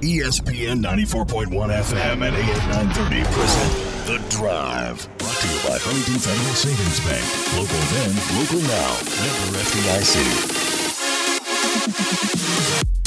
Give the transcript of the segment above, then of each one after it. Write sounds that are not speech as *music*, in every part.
ESPN 94.1 FM at AM 930 present The Drive. Brought to you by Huntington Federal Savings Bank. Local then, local now. Member FDIC.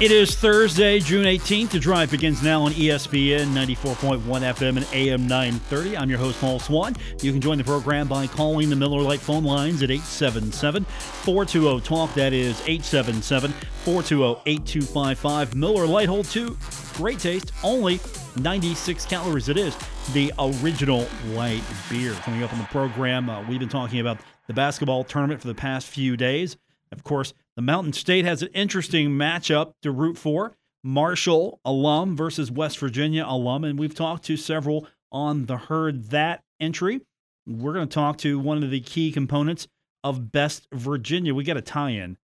It is Thursday, June 18th. The drive begins now on ESPN 94.1 FM and AM 930. I'm your host, Paul Swann. You can join the program by calling the Miller Lite phone lines at 877 420 TALK. That is 877 420 8255. Miller Lite Hold 2. Great taste. Only 96 calories. It is the original light beer. Coming up on the program, uh, we've been talking about the basketball tournament for the past few days. Of course, the Mountain State has an interesting matchup to root for. Marshall alum versus West Virginia alum, and we've talked to several on the Herd That entry. We're going to talk to one of the key components of Best Virginia. We got a tie-in.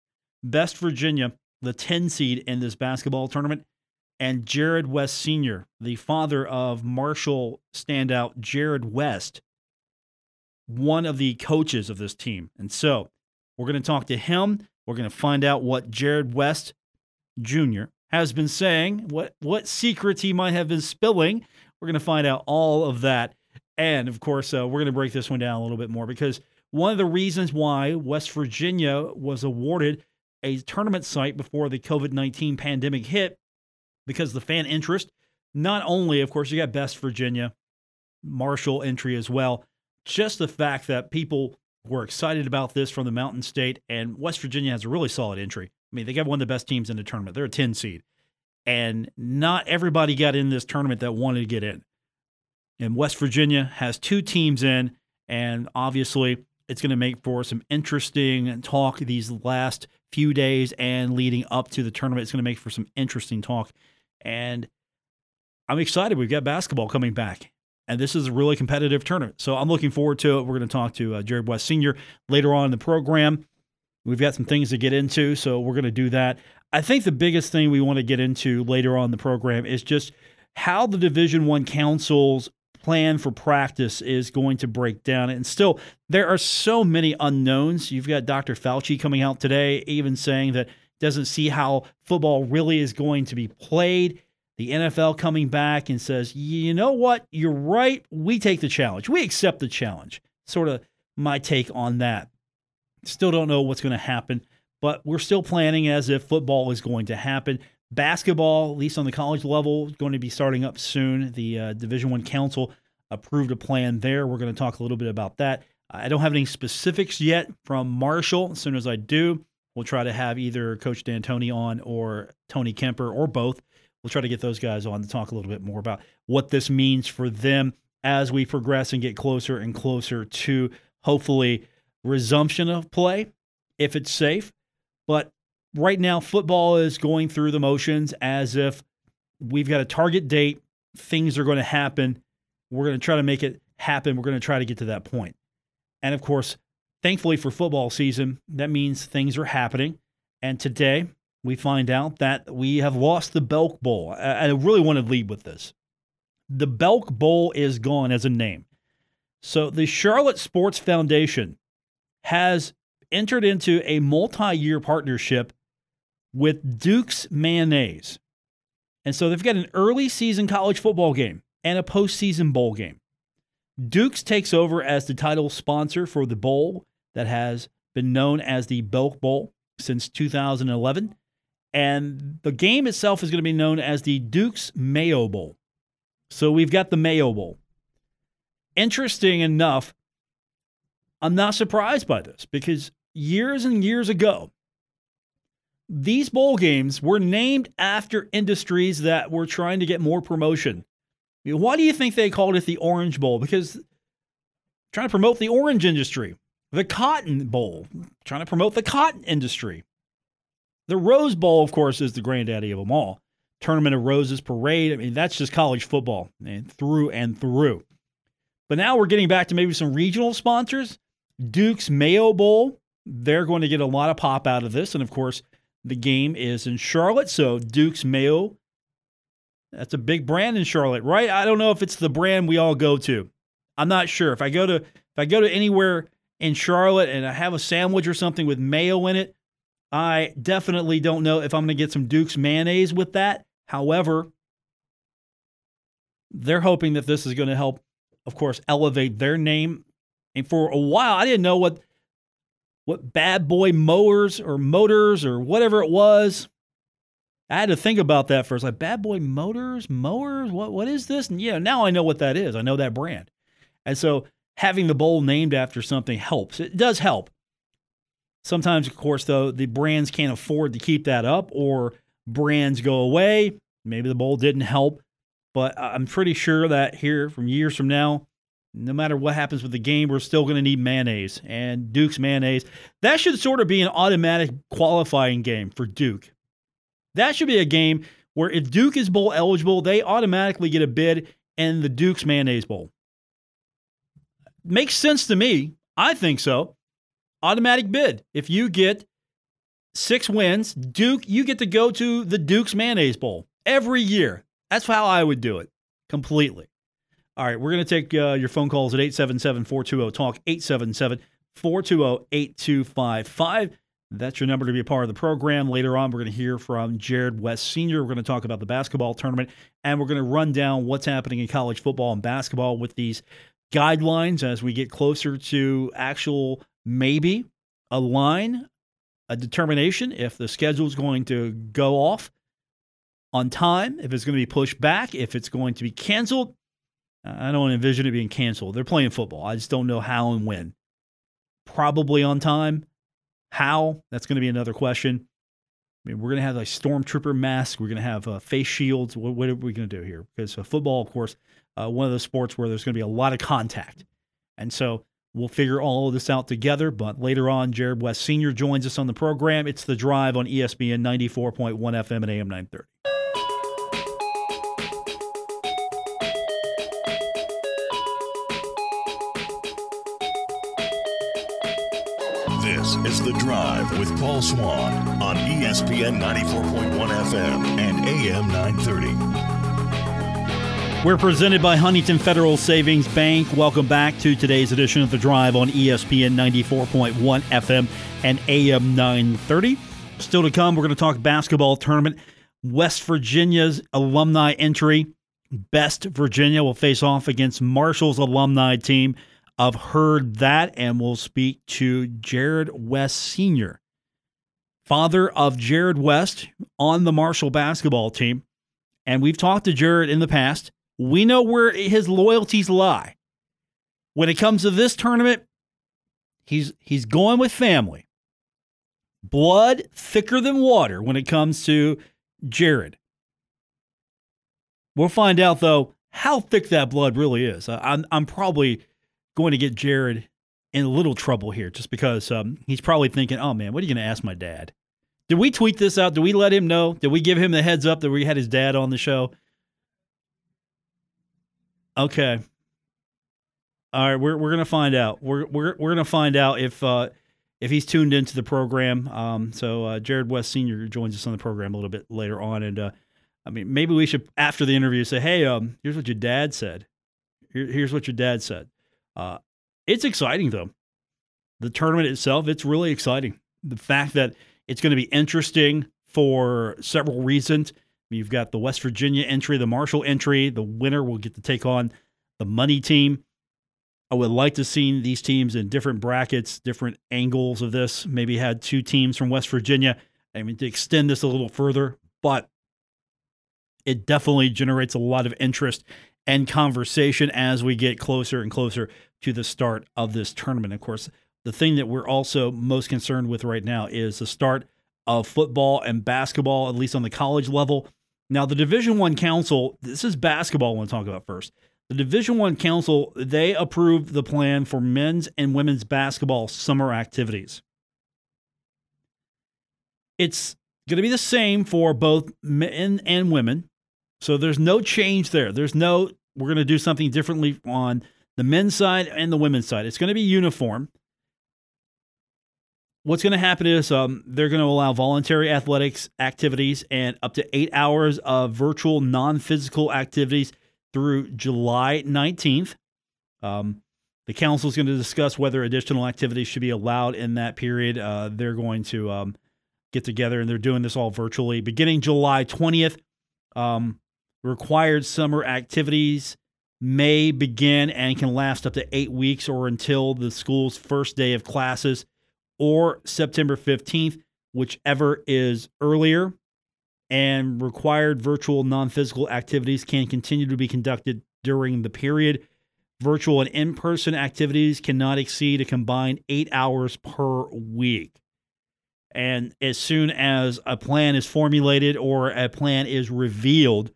Best Virginia, the 10 seed in this basketball tournament, and Jarrod West Sr., the father of Marshall standout Jarrod West, one of the coaches of this team. And so we're going to talk to him. We're going to find out what Jarrod West Jr. has been saying, what, what secrets he might have been spilling. We're going to find out all of that. And of course, uh, we're going to break this one down a little bit more because one of the reasons why West Virginia was awarded a tournament site before the COVID 19 pandemic hit, because the fan interest, not only, of course, you got Best Virginia, Marshall entry as well, just the fact that people we're excited about this from the Mountain State, and West Virginia has a really solid entry. I mean, they got one of the best teams in the tournament. They're a 10 seed. And not everybody got in this tournament that wanted to get in. And West Virginia has two teams in, and obviously it's going to make for some interesting talk these last few days and leading up to the tournament. It's going to make for some interesting talk. And I'm excited. We've got basketball coming back and this is a really competitive tournament. So I'm looking forward to it. We're going to talk to uh, Jarrod West Sr. later on in the program. We've got some things to get into, so we're going to do that. I think the biggest thing we want to get into later on in the program is just how the Division One council's plan for practice is going to break down. And still, there are so many unknowns. You've got Dr. Fauci coming out today, even saying that doesn't see how football really is going to be played the NFL coming back and says, you know what, you're right. We take the challenge. We accept the challenge. Sort of my take on that. Still don't know what's going to happen, but we're still planning as if football is going to happen. Basketball, at least on the college level, is going to be starting up soon. The uh, Division One Council approved a plan there. We're going to talk a little bit about that. I don't have any specifics yet from Marshall. As soon as I do, we'll try to have either Coach D'Antoni on or Tony Kemper or both we'll try to get those guys on to talk a little bit more about what this means for them as we progress and get closer and closer to hopefully resumption of play if it's safe. But right now, football is going through the motions as if we've got a target date, things are going to happen. We're going to try to make it happen. We're going to try to get to that point. And of course, thankfully for football season, that means things are happening. And today, we find out that we have lost the Belk Bowl. I really want to lead with this. The Belk Bowl is gone as a name. So the Charlotte Sports Foundation has entered into a multi year partnership with Duke's Mayonnaise. And so they've got an early season college football game and a postseason bowl game. Duke's takes over as the title sponsor for the bowl that has been known as the Belk Bowl since 2011. And the game itself is going to be known as the Duke's Mayo Bowl. So we've got the Mayo Bowl. Interesting enough, I'm not surprised by this because years and years ago, these bowl games were named after industries that were trying to get more promotion. Why do you think they called it the Orange Bowl? Because trying to promote the orange industry. The Cotton Bowl, trying to promote the cotton industry. The Rose Bowl, of course, is the granddaddy of them all. Tournament of Roses parade. I mean, that's just college football and through and through. But now we're getting back to maybe some regional sponsors. Duke's Mayo Bowl, they're going to get a lot of pop out of this. And of course, the game is in Charlotte. So Duke's Mayo, that's a big brand in Charlotte, right? I don't know if it's the brand we all go to. I'm not sure. If I go to if I go to anywhere in Charlotte and I have a sandwich or something with mayo in it, I definitely don't know if I'm going to get some Duke's mayonnaise with that. However, they're hoping that this is going to help, of course, elevate their name. And for a while, I didn't know what what bad boy mowers or motors or whatever it was. I had to think about that first. Like bad boy motors, mowers, what what is this? And yeah, now I know what that is. I know that brand. And so having the bowl named after something helps. It does help. Sometimes, of course, though, the brands can't afford to keep that up or brands go away. Maybe the bowl didn't help. But I'm pretty sure that here from years from now, no matter what happens with the game, we're still going to need mayonnaise and Duke's mayonnaise. That should sort of be an automatic qualifying game for Duke. That should be a game where if Duke is bowl eligible, they automatically get a bid in the Duke's mayonnaise bowl. Makes sense to me. I think so. Automatic bid. If you get six wins, Duke, you get to go to the Duke's mayonnaise bowl every year. That's how I would do it completely. All right, we're going to take uh, your phone calls at 877 420 TALK, 877 420 8255. That's your number to be a part of the program. Later on, we're going to hear from Jarrod West Sr. We're going to talk about the basketball tournament, and we're going to run down what's happening in college football and basketball with these guidelines as we get closer to actual maybe a line, a determination if the schedule is going to go off on time, if it's going to be pushed back, if it's going to be canceled. I don't envision it being canceled. They're playing football. I just don't know how and when. Probably on time. How? That's going to be another question. I mean, we're going to have like stormtrooper masks. We're going to have uh, face shields. What, what, are we going to do here? Because uh, football, of course, uh, one of the sports where there's going to be a lot of contact. And so we'll figure all of this out together. But later on, Jarrod West Sr. joins us on the program. It's The Drive on ESPN 94.1 FM and AM 930. This is The Drive with Paul Swann on ESPN 94.1 FM and AM 930. We're presented by Huntington Federal Savings Bank. Welcome back to today's edition of The Drive on ESPN 94.1 FM and AM 930. Still to come, we're going to talk basketball tournament. West Virginia's alumni entry. Best Virginia will face off against Marshall's alumni team. I've heard that, and we'll speak to Jarrod West Sr., father of Jarrod West on the Marshall basketball team. And we've talked to Jarrod in the past. We know where his loyalties lie. When it comes to this tournament, he's he's going with family. Blood thicker than water when it comes to Jarrod. We'll find out though how thick that blood really is. I'm I'm probably going to get Jarrod in a little trouble here just because um, he's probably thinking, oh man, what are you going to ask my dad? Did we tweet this out? Did we let him know? Did we give him the heads up that we had his dad on the show? Okay. All right, we're we're gonna find out. We're we're we're gonna find out if uh, if he's tuned into the program. Um, so uh, Jarrod West Senior joins us on the program a little bit later on, and uh, I mean maybe we should after the interview say, hey, um, here's what your dad said. Here, here's what your dad said. Uh, it's exciting though. The tournament itself, it's really exciting. The fact that it's going to be interesting for several reasons. You've got the West Virginia entry, the Marshall entry. The winner will get to take on the money team. I would like to see these teams in different brackets, different angles of this. Maybe had two teams from West Virginia. I mean, to extend this a little further, but it definitely generates a lot of interest and conversation as we get closer and closer to the start of this tournament. Of course, the thing that we're also most concerned with right now is the start of football and basketball, at least on the college level. Now, the Division One Council, this is basketball I want to talk about first. The Division One Council, they approved the plan for men's and women's basketball summer activities. It's going to be the same for both men and women. So there's no change there. There's no, we're going to do something differently on the men's side and the women's side. It's going to be uniform. What's going to happen is um, they're going to allow voluntary athletics activities and up to eight hours of virtual non physical activities through July 19th. Um, the council is going to discuss whether additional activities should be allowed in that period. Uh, they're going to um, get together and they're doing this all virtually. Beginning July 20th, Um, required summer activities may begin and can last up to eight weeks or until the school's first day of classes or September 15th, whichever is earlier. And required virtual non physical activities can continue to be conducted during the period. Virtual and in person activities cannot exceed a combined eight hours per week. And as soon as a plan is formulated or a plan is revealed,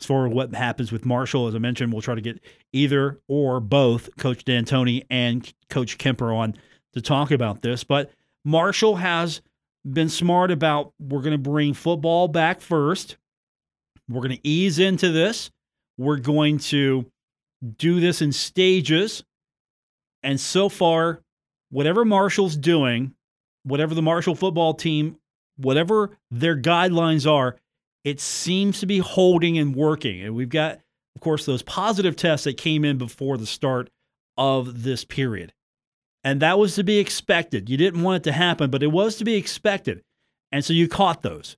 as far as what happens with Marshall, as I mentioned, we'll try to get either or both Coach D'Antoni and Coach Kemper on to talk about this. But Marshall has been smart about we're going to bring football back first. We're going to ease into this. We're going to do this in stages. And so far, whatever Marshall's doing, whatever the Marshall football team, whatever their guidelines are, it seems to be holding and working. And we've got, of course, those positive tests that came in before the start of this period. And that was to be expected. You didn't want it to happen, but it was to be expected. And so you caught those.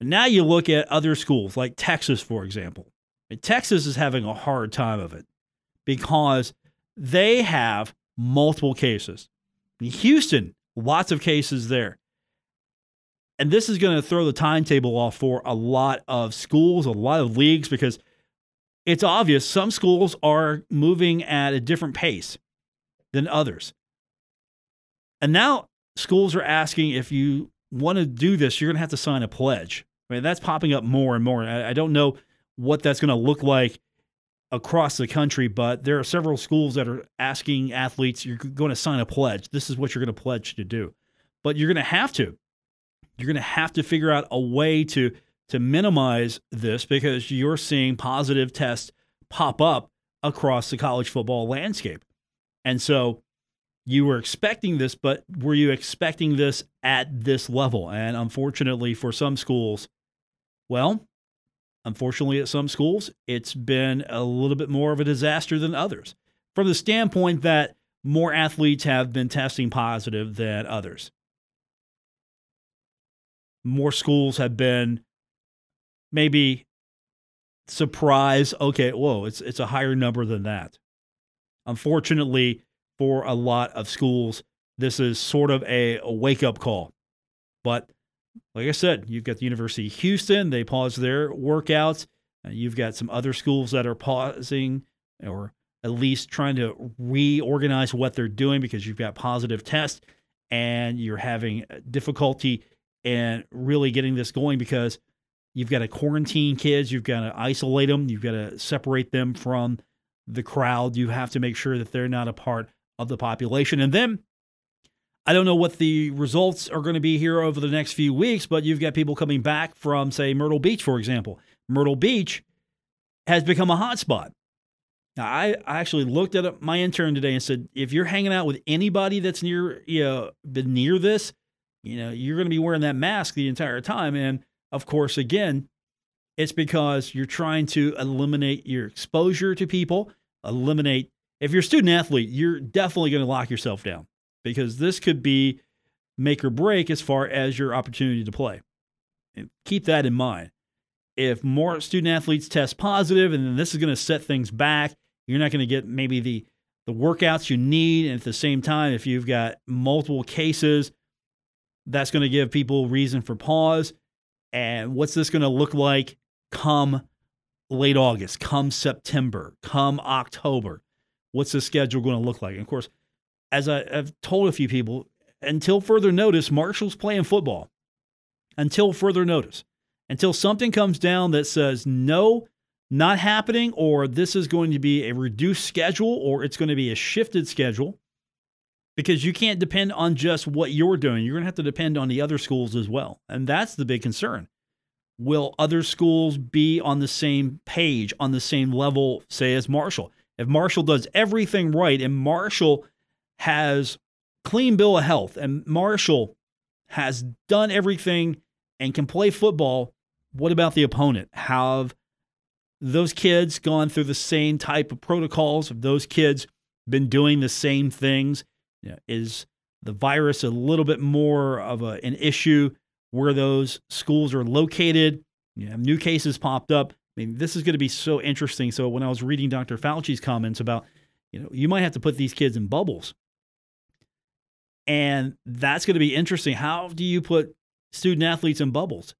Now you look at other schools like Texas, for example. And Texas is having a hard time of it because they have multiple cases. Houston, lots of cases there. And this is going to throw the timetable off for a lot of schools, a lot of leagues, because it's obvious some schools are moving at a different pace than others. And now schools are asking if you want to do this, you're going to have to sign a pledge. I mean, that's popping up more and more. I, don't know what that's going to look like across the country, but there are several schools that are asking athletes, you're going to sign a pledge. This is what you're going to pledge to do. But you're going to have to. You're going to have to figure out a way to to minimize this because you're seeing positive tests pop up across the college football landscape. And so you were expecting this, but were you expecting this at this level? And unfortunately, for some schools, well, unfortunately, at some schools, it's been a little bit more of a disaster than others from the standpoint that more athletes have been testing positive than others. More schools have been maybe surprised, okay, whoa, it's, it's a higher number than that. Unfortunately, for a lot of schools. This is sort of a, wake up call. But like I said, you've got the University of Houston, they pause their workouts. Uh, you've got some other schools that are pausing or at least trying to reorganize what they're doing because you've got positive tests and you're having difficulty in really getting this going because you've got to quarantine kids, you've got to isolate them, you've got to separate them from the crowd. You have to make sure that they're not a part of the population. And then I don't know what the results are going to be here over the next few weeks, but you've got people coming back from, say, Myrtle Beach, for example. Myrtle Beach has become a hotspot. Now, I, actually looked at my intern today and said, if you're hanging out with anybody that's near, you know, been near this, you know, you're going to be wearing that mask the entire time. And of course, again, it's because you're trying to eliminate your exposure to people, eliminate if you're a student athlete, you're definitely going to lock yourself down because this could be make or break as far as your opportunity to play. And keep that in mind. If more student athletes test positive and then this is going to set things back, you're not going to get maybe the the workouts you need and at the same time if you've got multiple cases, that's going to give people reason for pause. And what's this going to look like come late August, come September, come October? What's the schedule going to look like? And of course, as I, have told a few people, until further notice, Marshall's playing football. Until further notice. Until something comes down that says, no, not happening, or this is going to be a reduced schedule, or it's going to be a shifted schedule, because you can't depend on just what you're doing. You're going to have to depend on the other schools as well. And that's the big concern. Will other schools be on the same page, on the same level, say, as Marshall? If Marshall does everything right and Marshall has clean bill of health and Marshall has done everything and can play football, what about the opponent? Have those kids gone through the same type of protocols? Have those kids been doing the same things? You know, is the virus a little bit more of a, an issue where those schools are located? You new cases popped up. I mean, this is going to be so interesting. So when I was reading Dr. Fauci's comments about, you know, you might have to put these kids in bubbles. And that's going to be interesting. How do you put student athletes in bubbles?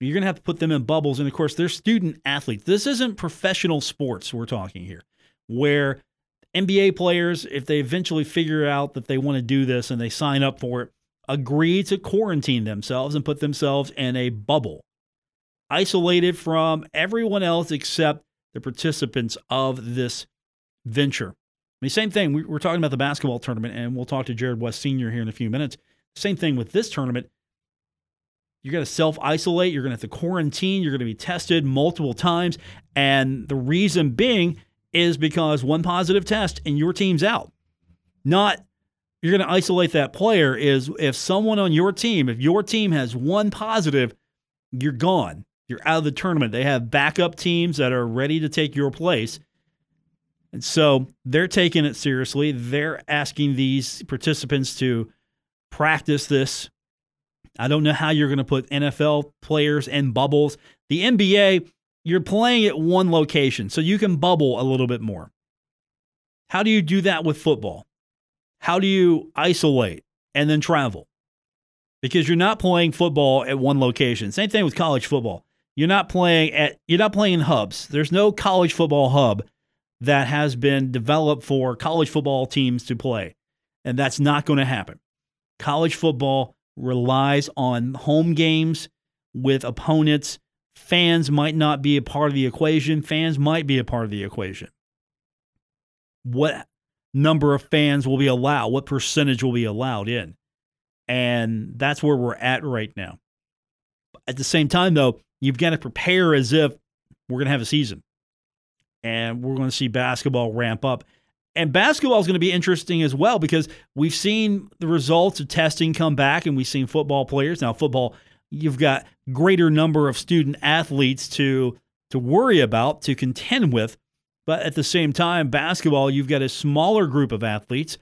You're going to have to put them in bubbles. And of course, they're student athletes. This isn't professional sports we're talking here, where NBA players, if they eventually figure out that they want to do this and they sign up for it, agree to quarantine themselves and put themselves in a bubble, isolated from everyone else except the participants of this venture. I mean, same thing. We're talking about the basketball tournament, and we'll talk to Jarrod West Sr. here in a few minutes. Same thing with this tournament. You're going to self isolate. You're going to have to quarantine. You're going to be tested multiple times. And the reason being is because one positive test and your team's out. Not you're going to isolate that player, is if someone on your team, if your team has one positive, you're gone. You're out of the tournament. They have backup teams that are ready to take your place. And so they're taking it seriously. They're asking these participants to practice this I don't know how you're going to put NFL players in bubbles. The NBA, you're playing at one location, so you can bubble a little bit more. How do you do that with football? How do you isolate and then travel? Because you're not playing football at one location. Same thing with college football. You're not playing at you're not playing hubs. There's no college football hub that has been developed for college football teams to play. And that's not going to happen. College football relies on home games with opponents. Fans might not be a part of the equation. Fans might be a part of the equation. What number of fans will be allowed? What percentage will be allowed in? And that's where we're at right now. At the same time, though, you've got to prepare as if we're going to have a season and we're going to see basketball ramp up. And basketball is going to be interesting as well because we've seen the results of testing come back and we've seen football players. Now, football, you've got greater number of student athletes to to worry about, to contend with. But at the same time, basketball, you've got a smaller group of athletes,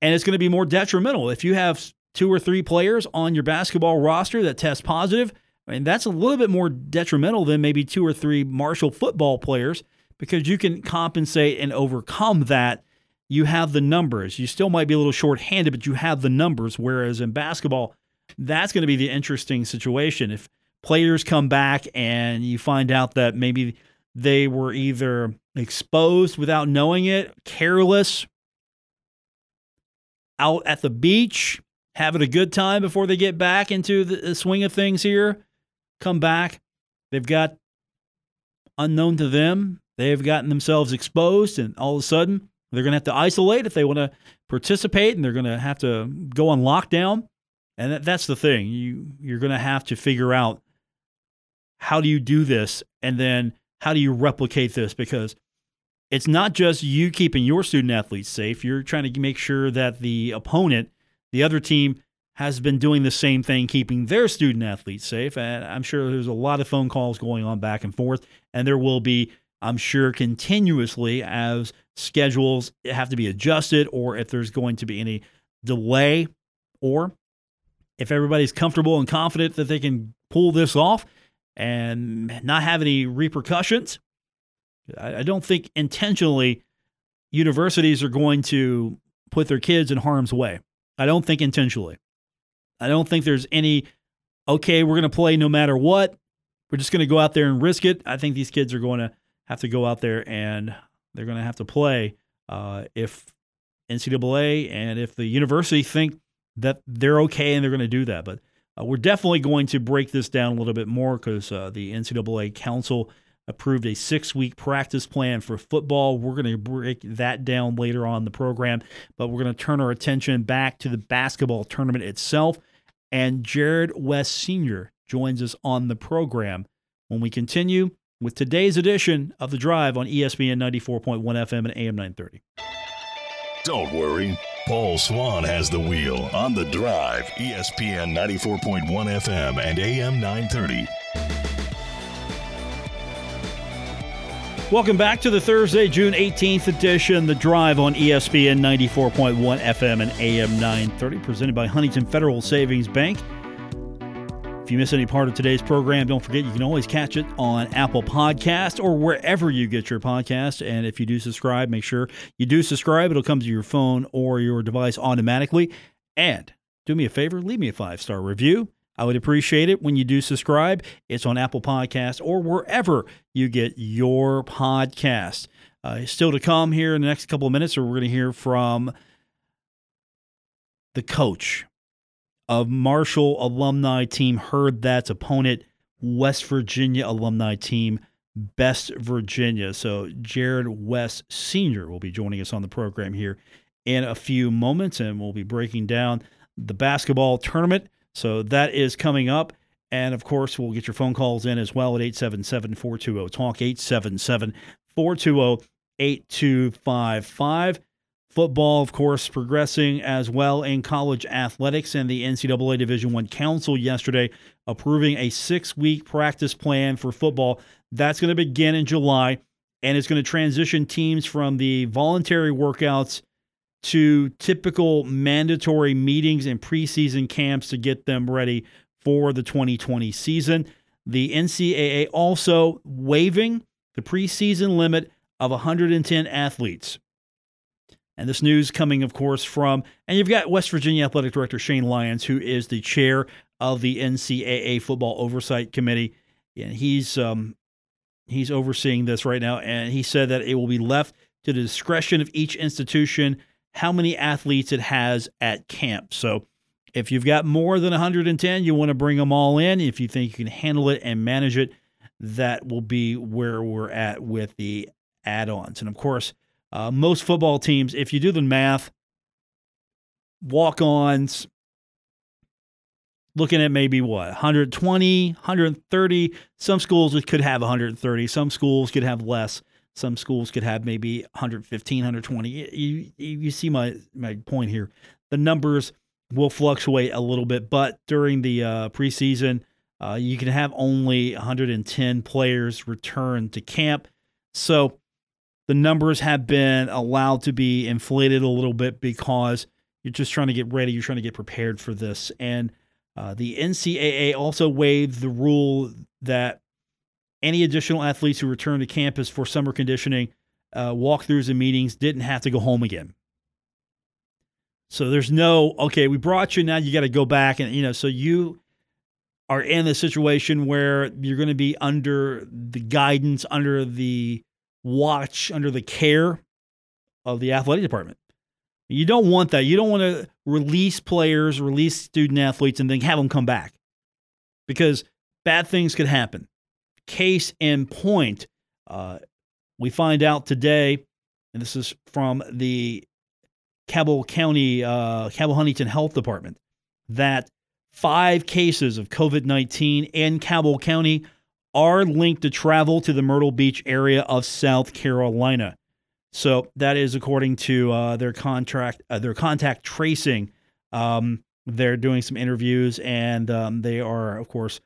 and it's going to be more detrimental. If you have two or three players on your basketball roster that test positive, I mean, that's a little bit more detrimental than maybe two or three Marshall football players because you can compensate and overcome that. You have the numbers. You still might be a little short-handed, but you have the numbers. Whereas in basketball, that's going to be the interesting situation. If players come back and you find out that maybe they were either exposed without knowing it, careless, out at the beach, having a good time before they get back into the swing of things here, come back. They've got unknown to them They've gotten themselves exposed, and all of a sudden, they're going to have to isolate if they want to participate, and they're going to have to go on lockdown. And that, that's the thing. You you're going to have to figure out how do you do this, and then how do you replicate this because it's not just you keeping your student athletes safe. You're trying to make sure that the opponent, the other team, has been doing the same thing, keeping their student athletes safe. And I'm sure there's a lot of phone calls going on back and forth, and there will be I'm sure continuously as schedules have to be adjusted or if there's going to be any delay or if everybody's comfortable and confident that they can pull this off and not have any repercussions. I don't think intentionally universities are going to put their kids in harm's way. I don't think intentionally. I don't think there's any, okay, we're going to play no matter what. We're just going to go out there and risk it. I think these kids are going to have to go out there and they're going to have to play uh, if NCAA and if the university think that they're okay and they're going to do that. But uh, we're definitely going to break this down a little bit more because uh, the NCAA Council approved a six week practice plan for football. We're going to break that down later on the program, but we're going to turn our attention back to the basketball tournament itself. And Jarrod West Sr. joins us on the program. When we continue, with today's edition of The Drive on ESPN 94.1 FM and AM 930. Don't worry. Paul Swann has the wheel on The Drive, ESPN 94.1 FM and AM 930. Welcome back to the Thursday, June 18th edition, The Drive on ESPN 94.1 FM and AM 930, presented by Huntington Federal Savings Bank. If you miss any part of today's program, don't forget you can always catch it on Apple Podcast or wherever you get your podcast. And if you do subscribe, make sure you do subscribe. It'll come to your phone or your device automatically. And do me a favor, leave me a five star review. I would appreciate it when you do subscribe. It's on Apple Podcast or wherever you get your podcast. Uh, still to come here in the next couple of minutes, we're going to hear from the coach of Marshall alumni team, Herd That's opponent, West Virginia alumni team, Best Virginia. So Jarrod West Sr. will be joining us on the program here in a few moments, and we'll be breaking down the basketball tournament. So that is coming up. And of course, we'll get your phone calls in as well at 877 420 Talk, 877 420 8255. Football, of course, progressing as well in college athletics, and the NCAA Division One Council yesterday approving a six-week practice plan for football. That's going to begin in July, and it's going to transition teams from the voluntary workouts to typical mandatory meetings and preseason camps to get them ready for the 2020 season. The NCAA also waiving the preseason limit of 110 athletes. And this news coming, of course, from, and you've got West Virginia Athletic Director Shane Lyons, who is the chair of the NCAA Football Oversight Committee. And he's um, he's overseeing this right now, and he said that it will be left to the discretion of each institution how many athletes it has at camp. So if you've got more than 110, you want to bring them all in. If you think you can handle it and manage it, that will be where we're at with the add ons. And of course, uh, most football teams, if you do the math, walk ons, looking at maybe what 120 130 some schools could have 130 some schools could have less some schools could have maybe 115 120 you, you see my my point here. The numbers will fluctuate a little bit but during the uh, preseason uh, you can have only 110 players return to camp. So the numbers have been allowed to be inflated a little bit because you're just trying to get ready, you're trying to get prepared for this. And uh, the NCAA also waived the rule that any additional athletes who return to campus for summer conditioning, uh, walkthroughs, and meetings didn't have to go home again. So there's no, okay, we brought you, now you got to go back. And, you know, so you are in a situation where you're going to be under the guidance, under the watch under the care of the athletic department. You don't want that. You don't want to release players, release student athletes, and then have them come back because bad things could happen. Case in point, uh, we find out today, and this is from the Cabell County, uh, Cabell Huntington Health Department, that five cases of COVID 19 in Cabell County are linked to travel to the Myrtle Beach area of South Carolina. So that is according to uh, their contract, uh, their contact tracing. Um, they're doing some interviews, and um, they are, of course,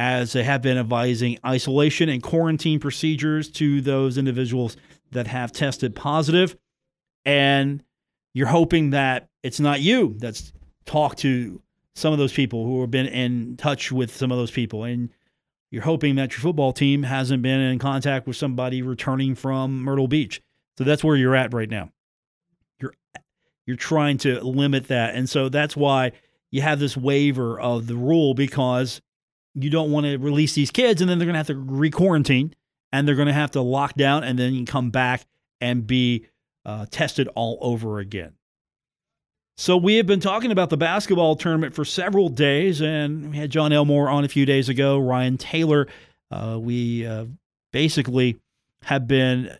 as they have been advising isolation and quarantine procedures to those individuals that have tested positive. And you're hoping that it's not you that's talked to some of those people who have been in touch with some of those people, and you're hoping that your football team hasn't been in contact with somebody returning from Myrtle Beach. So that's where you're at right now. You're you're trying to limit that. And so that's why you have this waiver of the rule because you don't want to release these kids and then they're going to have to re-quarantine and they're going to have to lock down and then come back and be uh, tested all over again. So we have been talking about the basketball tournament for several days, and we had Jon Elmore on a few days ago. Ryan Taylor. Uh, we uh, basically have been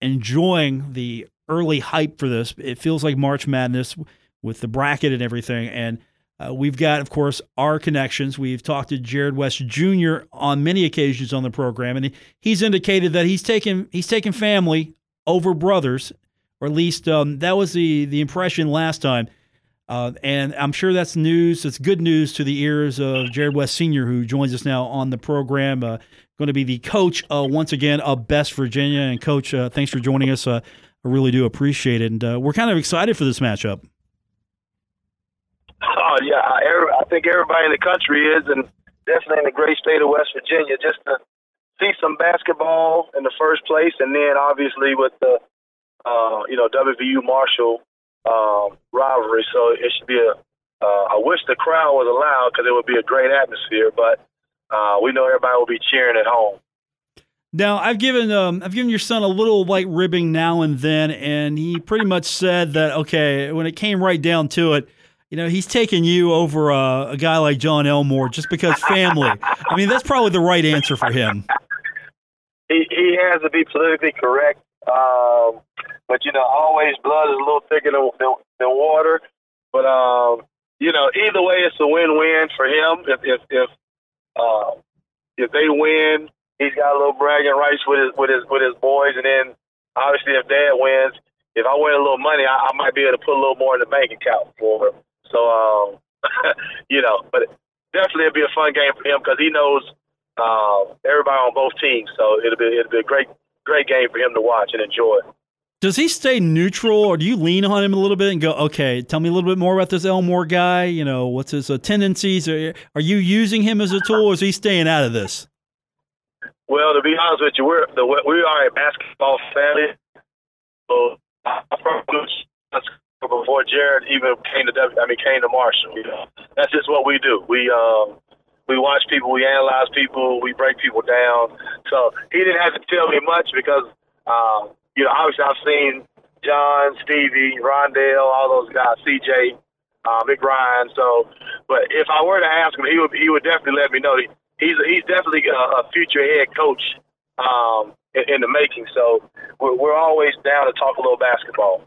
enjoying the early hype for this. It feels like March Madness with the bracket and everything, and uh, we've got, of course, our connections. We've talked to Jarrod West Jr. on many occasions on the program, and he's indicated that he's taken he's taken family over brothers, or at least um, that was the the impression last time. Uh, and I'm sure that's news. It's good news to the ears of Jarrod West Sr., who joins us now on the program. Uh, going to be the coach uh, once again of Best Virginia. And coach, uh, thanks for joining us. Uh, I really do appreciate it. And we're kind of excited for this matchup. Oh yeah, I, I think everybody in the country is, and definitely in the great state of West Virginia, just to see some basketball in the first place, and then obviously with the uh, you know WVU Marshall um, rivalry. So it should be a. Uh, I wish the crowd was allowed because it would be a great atmosphere, but uh, we know everybody will be cheering at home. Now, I've given um, I've given your son a little white ribbing now and then, and he pretty much said that okay, when it came right down to it, you know, he's taking you over uh, a guy like Jon Elmore just because family. I mean, that's probably the right answer for him. He he has to be politically correct, um, but you know, always blood is a little thicker than, than, than water. But um, you know, either way, it's a win-win for him. If if if uh, if they win he's got a little bragging rights with his with his with his boys, and then obviously if Dad wins, if I win a little money, I, I might be able to put a little more in the bank account for him. So, um, *laughs* you know, but definitely it'll be a fun game for him because he knows uh, everybody on both teams. So it'll be it'll be a great great game for him to watch and enjoy. Does he stay neutral, or do you lean on him a little bit and go, "Okay, tell me a little bit more about this Elmore guy. You know, what's his uh, tendencies? Are, are you using him as a tool, or is he staying out of this?" Well, to be honest with you, we're the, we are a basketball family. So before Jarrod even came to w, I mean came to Marshall. You know, that's just what we do. We um we watch people, we analyze people, we break people down. So he didn't have to tell me much because um you know obviously I've seen Jon, Stevie, Rondell, all those guys, CJ, uh, Mick Ryan. So, but if I were to ask him, he would he would definitely let me know he's he's definitely a, a future head coach um, in, the making. So we're always down to talk a little basketball.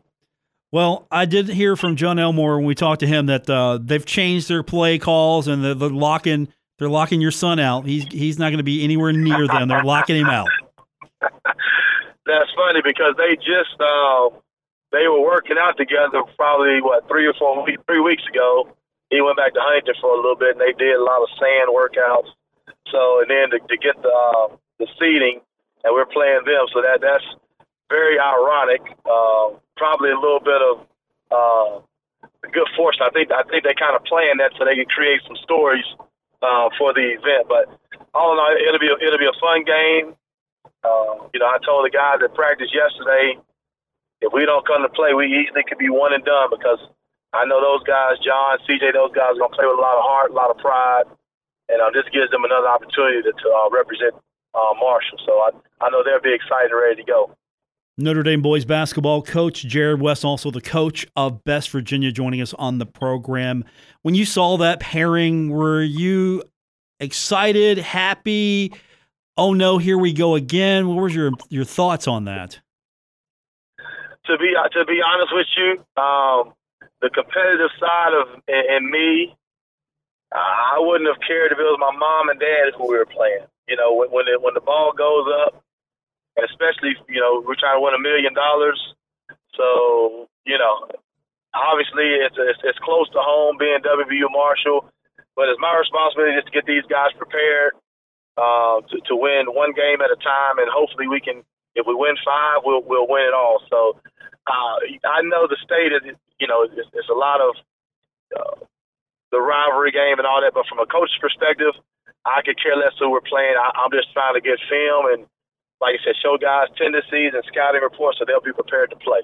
Well, I did hear from Jon Elmore when we talked to him that uh, they've changed their play calls and they're, they're locking they're locking your son out. He's he's not going to be anywhere near them. They're locking him out. *laughs* That's funny because they just uh, they were working out together probably what three or four weeks, three weeks ago. He went back to Huntington for a little bit, and they did a lot of sand workouts so and then to, to get the uh, the seating, and we're playing them. So that that's very ironic. Uh, probably a little bit of uh, good fortune. I think I think they kind of plan that so they can create some stories uh, for the event. But all in all, it'll be a, it'll be a fun game. Uh, you know, I told the guys at practice yesterday, if we don't come to play, we easily could be one and done because I know those guys, Jon, CJ, those guys are gonna play with a lot of heart, a lot of pride and uh, this gives them another opportunity to, to uh, represent uh, Marshall. So I, I know they'll be excited and ready to go. Notre Dame boys basketball coach Jarrod West, also the coach of Best Virginia, joining us on the program. When you saw that pairing, were you excited, happy? Oh no, here we go again. What was your your thoughts on that? To be to be honest with you, um, the competitive side of and me I wouldn't have cared if it was my mom and dad who we were playing. You know, when when, it, when the ball goes up, especially you know we're trying to win a million dollars, so you know, obviously it's, it's it's close to home being WVU Marshall, but it's my responsibility just to get these guys prepared uh, to to win one game at a time, and hopefully we can. If we win five, we'll we'll win it all. So uh, I know the state is you know it's, it's a lot of uh, the rivalry game and all that. But from a coach's perspective, I could care less who we're playing. I, I'm just trying to get film and, like I said, show guys tendencies and scouting reports so they'll be prepared to play.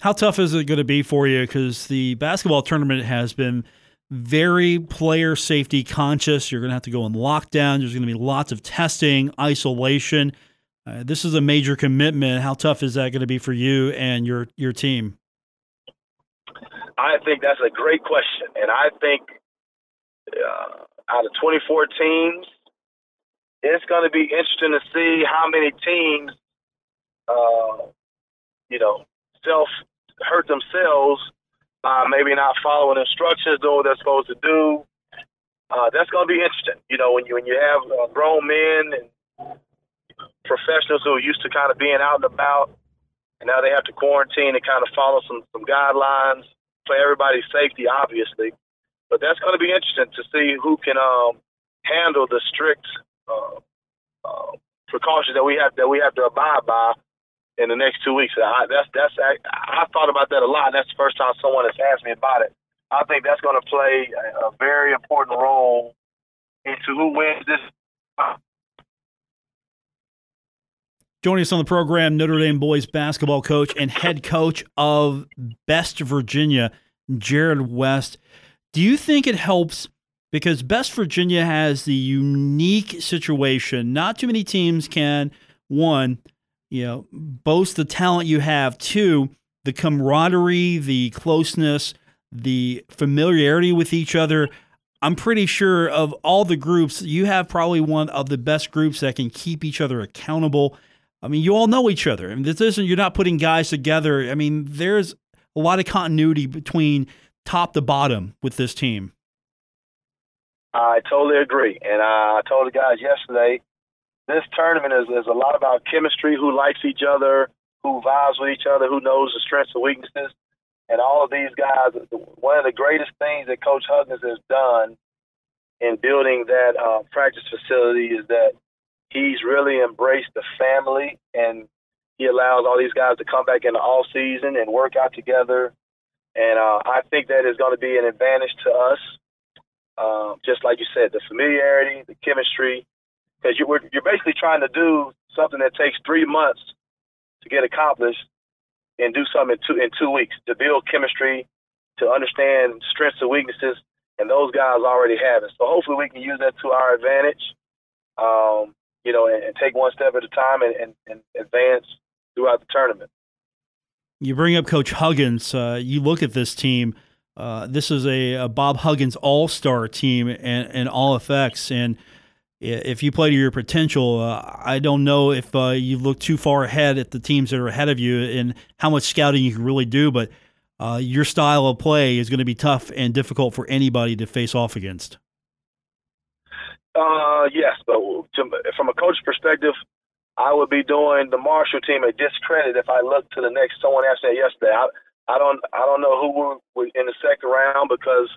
How tough is it going to be for you? Because the basketball tournament has been very player safety conscious. You're going to have to go in lockdown. There's going to be lots of testing, isolation. Uh, this is a major commitment. How tough is that going to be for you and your your team? I think that's a great question, and I think uh, out of 24 teams, it's going to be interesting to see how many teams, uh, you know, self hurt themselves by maybe not following instructions, doing what they're supposed to do. Uh, that's going to be interesting. You know, when you when you have uh, grown men and professionals who are used to kind of being out and about, and now they have to quarantine and kind of follow some some guidelines for everybody's safety, obviously. But that's going to be interesting to see who can um, handle the strict uh, uh, precautions that we have that we have to abide by in the next two weeks. I, that's that's I, I thought about that a lot. And that's the first time someone has asked me about it. I think that's going to play a, a very important role into who wins this. Joining us on the program, Notre Dame boys basketball coach and head coach of Best Virginia, Jarrod West. Do you think it helps because Best Virginia has the unique situation? Not too many teams can one, you know, boast the talent you have. Two, the camaraderie, the closeness, the familiarity with each other. I'm pretty sure of all the groups, you have probably one of the best groups that can keep each other accountable I mean, you all know each other. I mean, this isn't you're not putting guys together. I mean, there's a lot of continuity between top to bottom with this team. I totally agree, and I told the guys yesterday. This tournament is, is a lot about chemistry, who likes each other, who vibes with each other, who knows the strengths and weaknesses. And all of these guys, one of the greatest things that Coach Huggins has done in building that uh, practice facility is that he's really embraced the family and he allows all these guys to come back in the off season and work out together. And uh, I think that is going to be an advantage to us. Uh, just like you said, the familiarity, the chemistry, because you're, you're basically trying to do something that takes three months to get accomplished and do something in two, in two weeks to build chemistry, to understand strengths and weaknesses, and those guys already have it. So hopefully we can use that to our advantage. Um, you know, and, and take one step at a time and, and, and, advance throughout the tournament. You bring up Coach Huggins. Uh, you look at this team. Uh, this is a, a Bob Huggins All Star team and, and all effects. And if you play to your potential, uh, I don't know if uh, you look too far ahead at the teams that are ahead of you and how much scouting you can really do. But uh, your style of play is going to be tough and difficult for anybody to face off against. Uh, yes, but to, from a coach perspective, I would be doing the Marshall team a discredit if I look to the next. Someone asked that yesterday. I, I don't, I don't know who we're in the second round because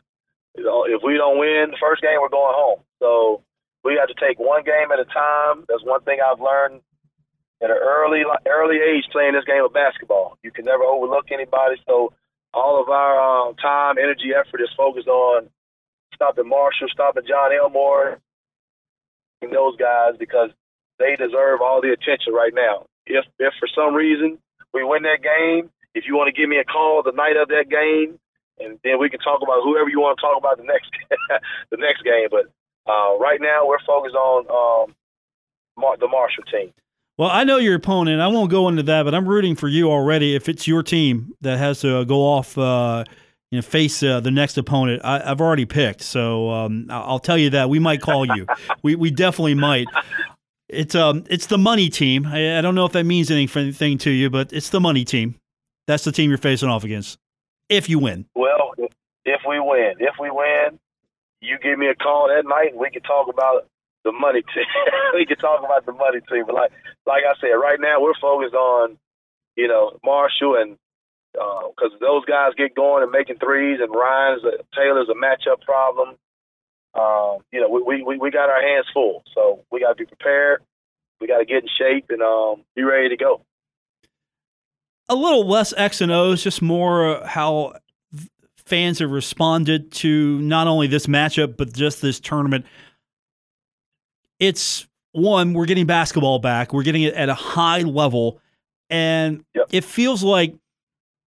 you know, if we don't win the first game, we're going home. So we have to take one game at a time. That's one thing I've learned at an early, early age playing this game of basketball. You can never overlook anybody. So all of our um, time, energy, effort is focused on stopping Marshall, stopping Jon Elmore, and those guys because they deserve all the attention right now. If if for some reason we win that game, if you want to give me a call the night of that game, and then we can talk about whoever you want to talk about the next *laughs* the next game. But uh, right now we're focused on um, Mar- the Marshall team. Well, I know your opponent. I won't go into that, but I'm rooting for you already. If it's your team that has to go off. Uh, you know, face uh, the next opponent. I, have already picked, so um, I'll tell you that we might call you. *laughs* we we definitely might. It's um it's the money team. I, I, don't know if that means anything to you, but it's the money team. That's the team you're facing off against. If you win. Well, if we win, if we win, you give me a call that night, and we can talk about the money team. *laughs* we can talk about the money team. But like like I said, right now we're focused on you know Marshall and because uh, those guys get going and making threes, and Ryan's a, Taylor's a matchup problem. Um, you know, we, we we got our hands full, so we got to be prepared. We got to get in shape and um, be ready to go. A little less X and O's, just more how fans have responded to not only this matchup but just this tournament. It's one, we're getting basketball back. We're getting it at a high level, and yep. it feels like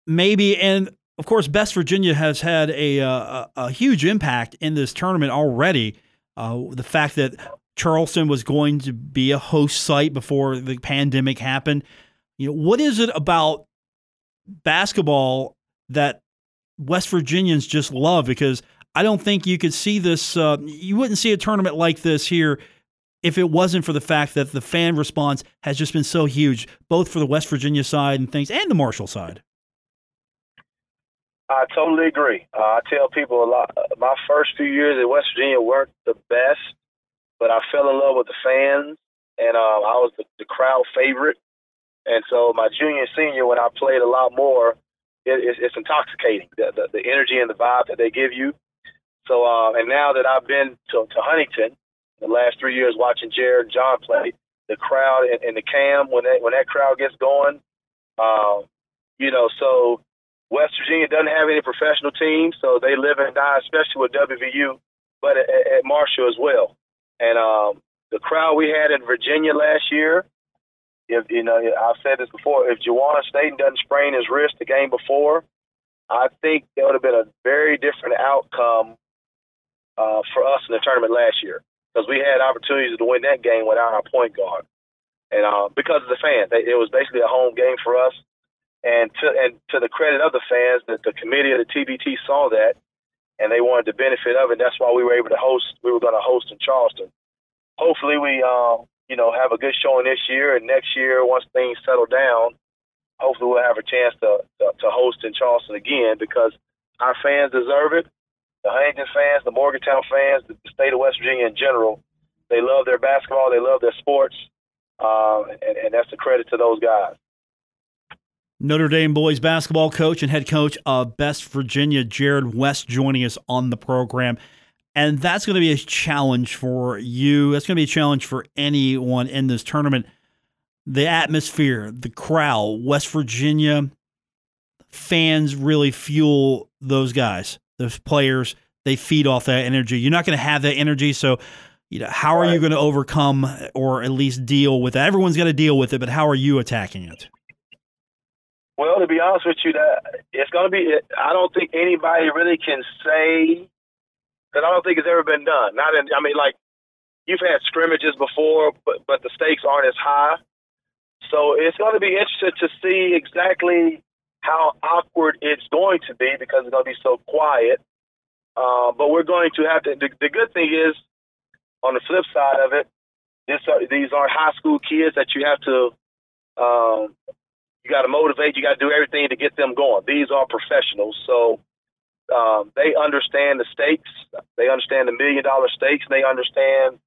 maybe, and of course, Best Virginia has had a, uh, a, a huge impact in this tournament already. Uh, the fact that Charleston was going to be a host site before the pandemic happened. You know, what is it about basketball that West Virginians just love? Because I don't think you could see this. Uh, you wouldn't see a tournament like this here if it wasn't for the fact that the fan response has just been so huge, both for the West Virginia side and things, and the Marshall side. I totally agree. Uh, I tell people a lot. My first few years at West Virginia weren't the best, but I fell in love with the fans, and uh, I was the, the crowd favorite. And so my junior and senior, when I played a lot more, it, it's, it's intoxicating the, the the energy and the vibe that they give you. So uh, and now that I've been to, to Huntington, the last three years watching Jarrod and Jon play, the crowd and, and the cam when that when that crowd gets going, um, you know, so West Virginia doesn't have any professional teams, so they live and die, especially with WVU, but at, at Marshall as well. And um, the crowd we had in Virginia last year, if you know, I've said this before. If Juwan Staten doesn't sprain his wrist the game before, I think it would have been a very different outcome uh, for us in the tournament last year because we had opportunities to win that game without our point guard, and uh, because of the fans, it was basically a home game for us. And to and to the credit of the fans, that the committee of the TBT saw that, and they wanted the benefit of it. That's why we were able to host. We were going to host in Charleston. Hopefully, we uh, you know have a good showing this year, and next year once things settle down, hopefully we'll have a chance to to, to host in Charleston again because our fans deserve it. The Huntington fans, the Morgantown fans, the state of West Virginia in general, they love their basketball, they love their sports, uh, and, and that's the credit to those guys. Notre Dame boys basketball coach and head coach of Best Virginia, Jarrod West, joining us on the program. And that's going to be a challenge for you. That's going to be a challenge for anyone in this tournament. The atmosphere, the crowd, West Virginia fans really fuel those guys, those players. They feed off that energy. You're not going to have that energy. So, you know, how are right. you going to overcome or at least deal with that? Everyone's got to deal with it, but how are you attacking it? Well, to be honest with you, that it's going to be. I don't think anybody really can say that. I don't think it's ever been done. Not in. I mean, like you've had scrimmages before, but but the stakes aren't as high. So it's going to be interesting to see exactly how awkward it's going to be because it's going to be so quiet. Uh, but we're going to have to. The, the good thing is, on the flip side of it, this are, these aren't high school kids that you have to um, you got to motivate. You got to do everything to get them going. These are professionals, so um, they understand the stakes. They understand the million dollar stakes. They understand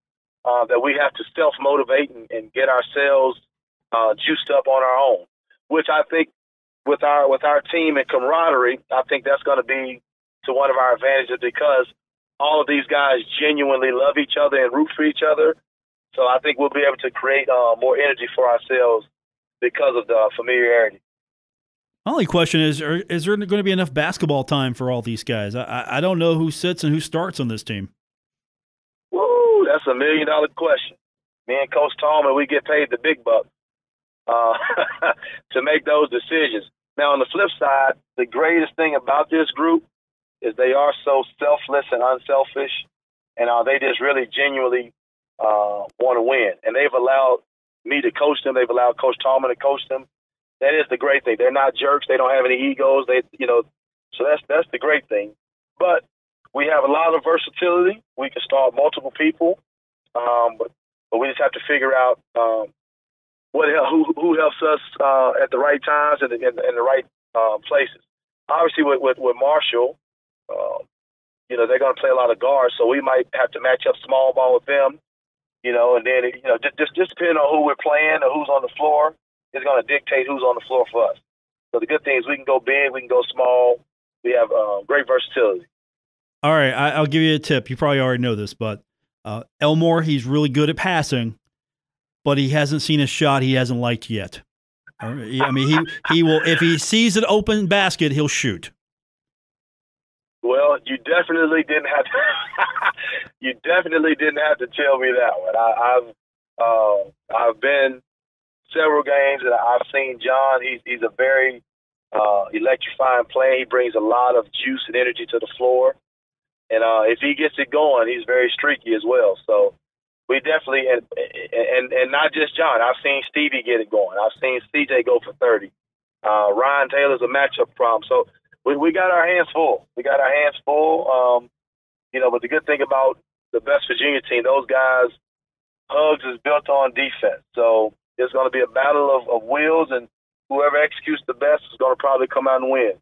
uh, that we have to self motivate and, and, get ourselves uh, juiced up on our own. Which I think with our with our team and camaraderie, I think that's going to be to one of our advantages because all of these guys genuinely love each other and root for each other. So I think we'll be able to create uh, more energy for ourselves because of the familiarity. My only question is: are, Is there going to be enough basketball time for all these guys? I, I don't know who sits and who starts on this team. Woo, that's a million dollar question. Me and Coach Tallman, we get paid the big bucks uh, *laughs* to make those decisions. Now, on the flip side, the greatest thing about this group is they are so selfless and unselfish, and uh, they just really genuinely uh, want to win. And they've allowed me to coach them. They've allowed Coach Tallman to coach them. That is the great thing. They're not jerks. They don't have any egos. They, you know, so that's that's the great thing. But we have a lot of versatility. We can start multiple people, um, but but we just have to figure out um, what who who helps us uh, at the right times and in, in, the right um, places. Obviously, with with, with Marshall, uh, you know they're going to play a lot of guards, so we might have to match up small ball with them you know, and then you know just, just depending on who we're playing or who's on the floor is going to dictate who's on the floor for us. So the good thing is we can go big, we can go small. We have uh, great versatility. All right, I, will give you a tip. You probably already know this, but uh, Elmore, he's really good at passing, but he hasn't seen a shot he hasn't liked yet. I mean, he he will if he sees an open basket, he'll shoot. Well, you definitely didn't have to. *laughs* you definitely didn't have to tell me that one. I, I've uh, I've been several games and I've seen Jon. He's he's a very uh, electrifying player. He brings a lot of juice and energy to the floor, and uh, if he gets it going, he's very streaky as well. So we definitely and and and not just Jon. I've seen Stevie get it going. I've seen CJ go for thirty. Uh, Ryan Taylor's a matchup problem. So we, we got our hands full. We got our hands full. Um, you know, but the good thing about the best Virginia team, those guys, Hugs is built on defense. So it's going to be a battle of, of wheels, and whoever executes the best is going to probably come out and win.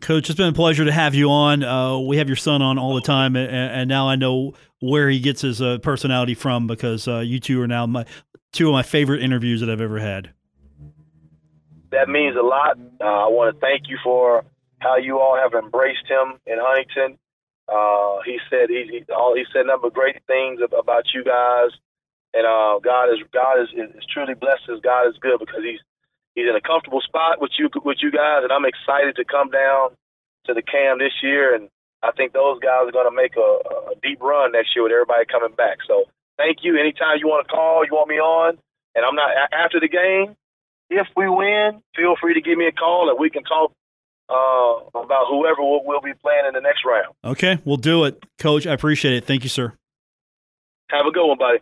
Coach, it's been a pleasure to have you on. Uh, we have your son on all the time, and, and now I know where he gets his uh, personality from because uh, you two are now my two of my favorite interviews that I've ever had. That means a lot. Uh, I want to thank you for how you all have embraced him in Huntington. Uh, he said he, he all he said nothing but great things about you guys, and uh, God is God is, is truly blessed as God is good because he's he's in a comfortable spot with you with you guys, and I'm excited to come down to the cam this year and I think those guys are going to make a, a deep run next year with everybody coming back. So thank you. Anytime you want to call, you want me on, and I'm not after the game. If we win, feel free to give me a call and we can talk uh, about whoever we'll, we'll be playing in the next round. Okay, we'll do it, Coach. I appreciate it. Thank you, sir. Have a good one, buddy.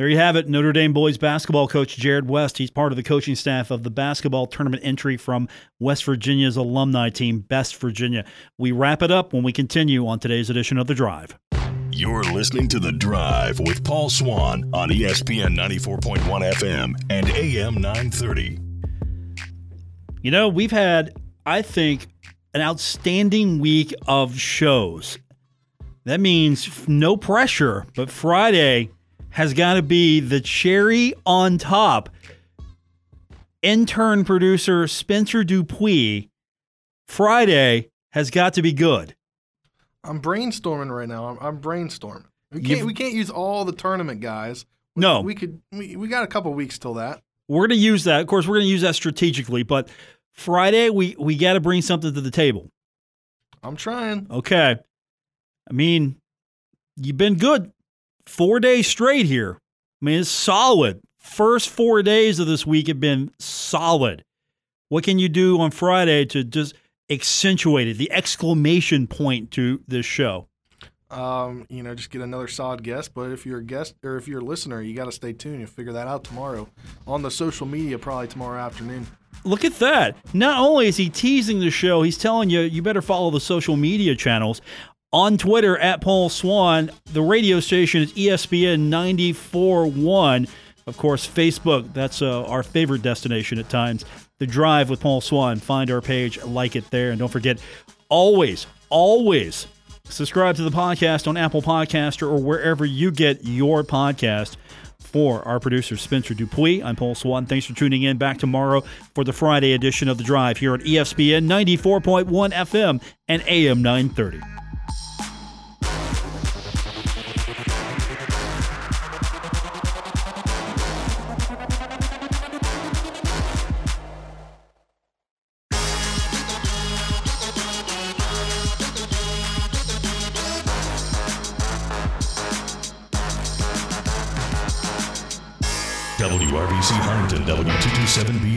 There you have it. Notre Dame boys basketball coach Jarrod West. He's part of the coaching staff of the basketball tournament entry from West Virginia's alumni team, Best Virginia. We wrap it up when we continue on today's edition of The Drive. You're listening to The Drive with Paul Swann on ESPN 94.1 FM and AM 930. You know, we've had, I think, an outstanding week of shows. That means no pressure, but Friday has got to be the cherry on top. Intern producer Spencer Dupuis, Friday has got to be good. I'm brainstorming right now. I'm, I'm brainstorming. We can't, we can't use all the tournament guys. We, no, we could. We, we got a couple weeks till that. We're going to use that. Of course, we're going to use that strategically. But Friday, we we got to bring something to the table. I'm trying. Okay. I mean, you've been good four days straight here. I mean, it's solid. First four days of this week have been solid. What can you do on Friday to just accentuate it, the exclamation point to this show? Um, you know, just get another solid guest. But if you're a guest or if you're a listener, you got to stay tuned. You'll figure that out tomorrow on the social media, probably tomorrow afternoon. Look at that. Not only is he teasing the show, he's telling you you better follow the social media channels on Twitter at Paul Swann. The radio station is ESPN 94.1. Of course, Facebook, that's uh, our favorite destination at times. The Drive with Paul Swann. Find our page, like it there. And don't forget, always, always subscribe to the podcast on Apple Podcaster or wherever you get your podcast. For our producer, Spencer Dupuis, I'm Paul Swann. Thanks for tuning in. Back tomorrow for the Friday edition of The Drive here on ESPN 94.1 FM and AM 930.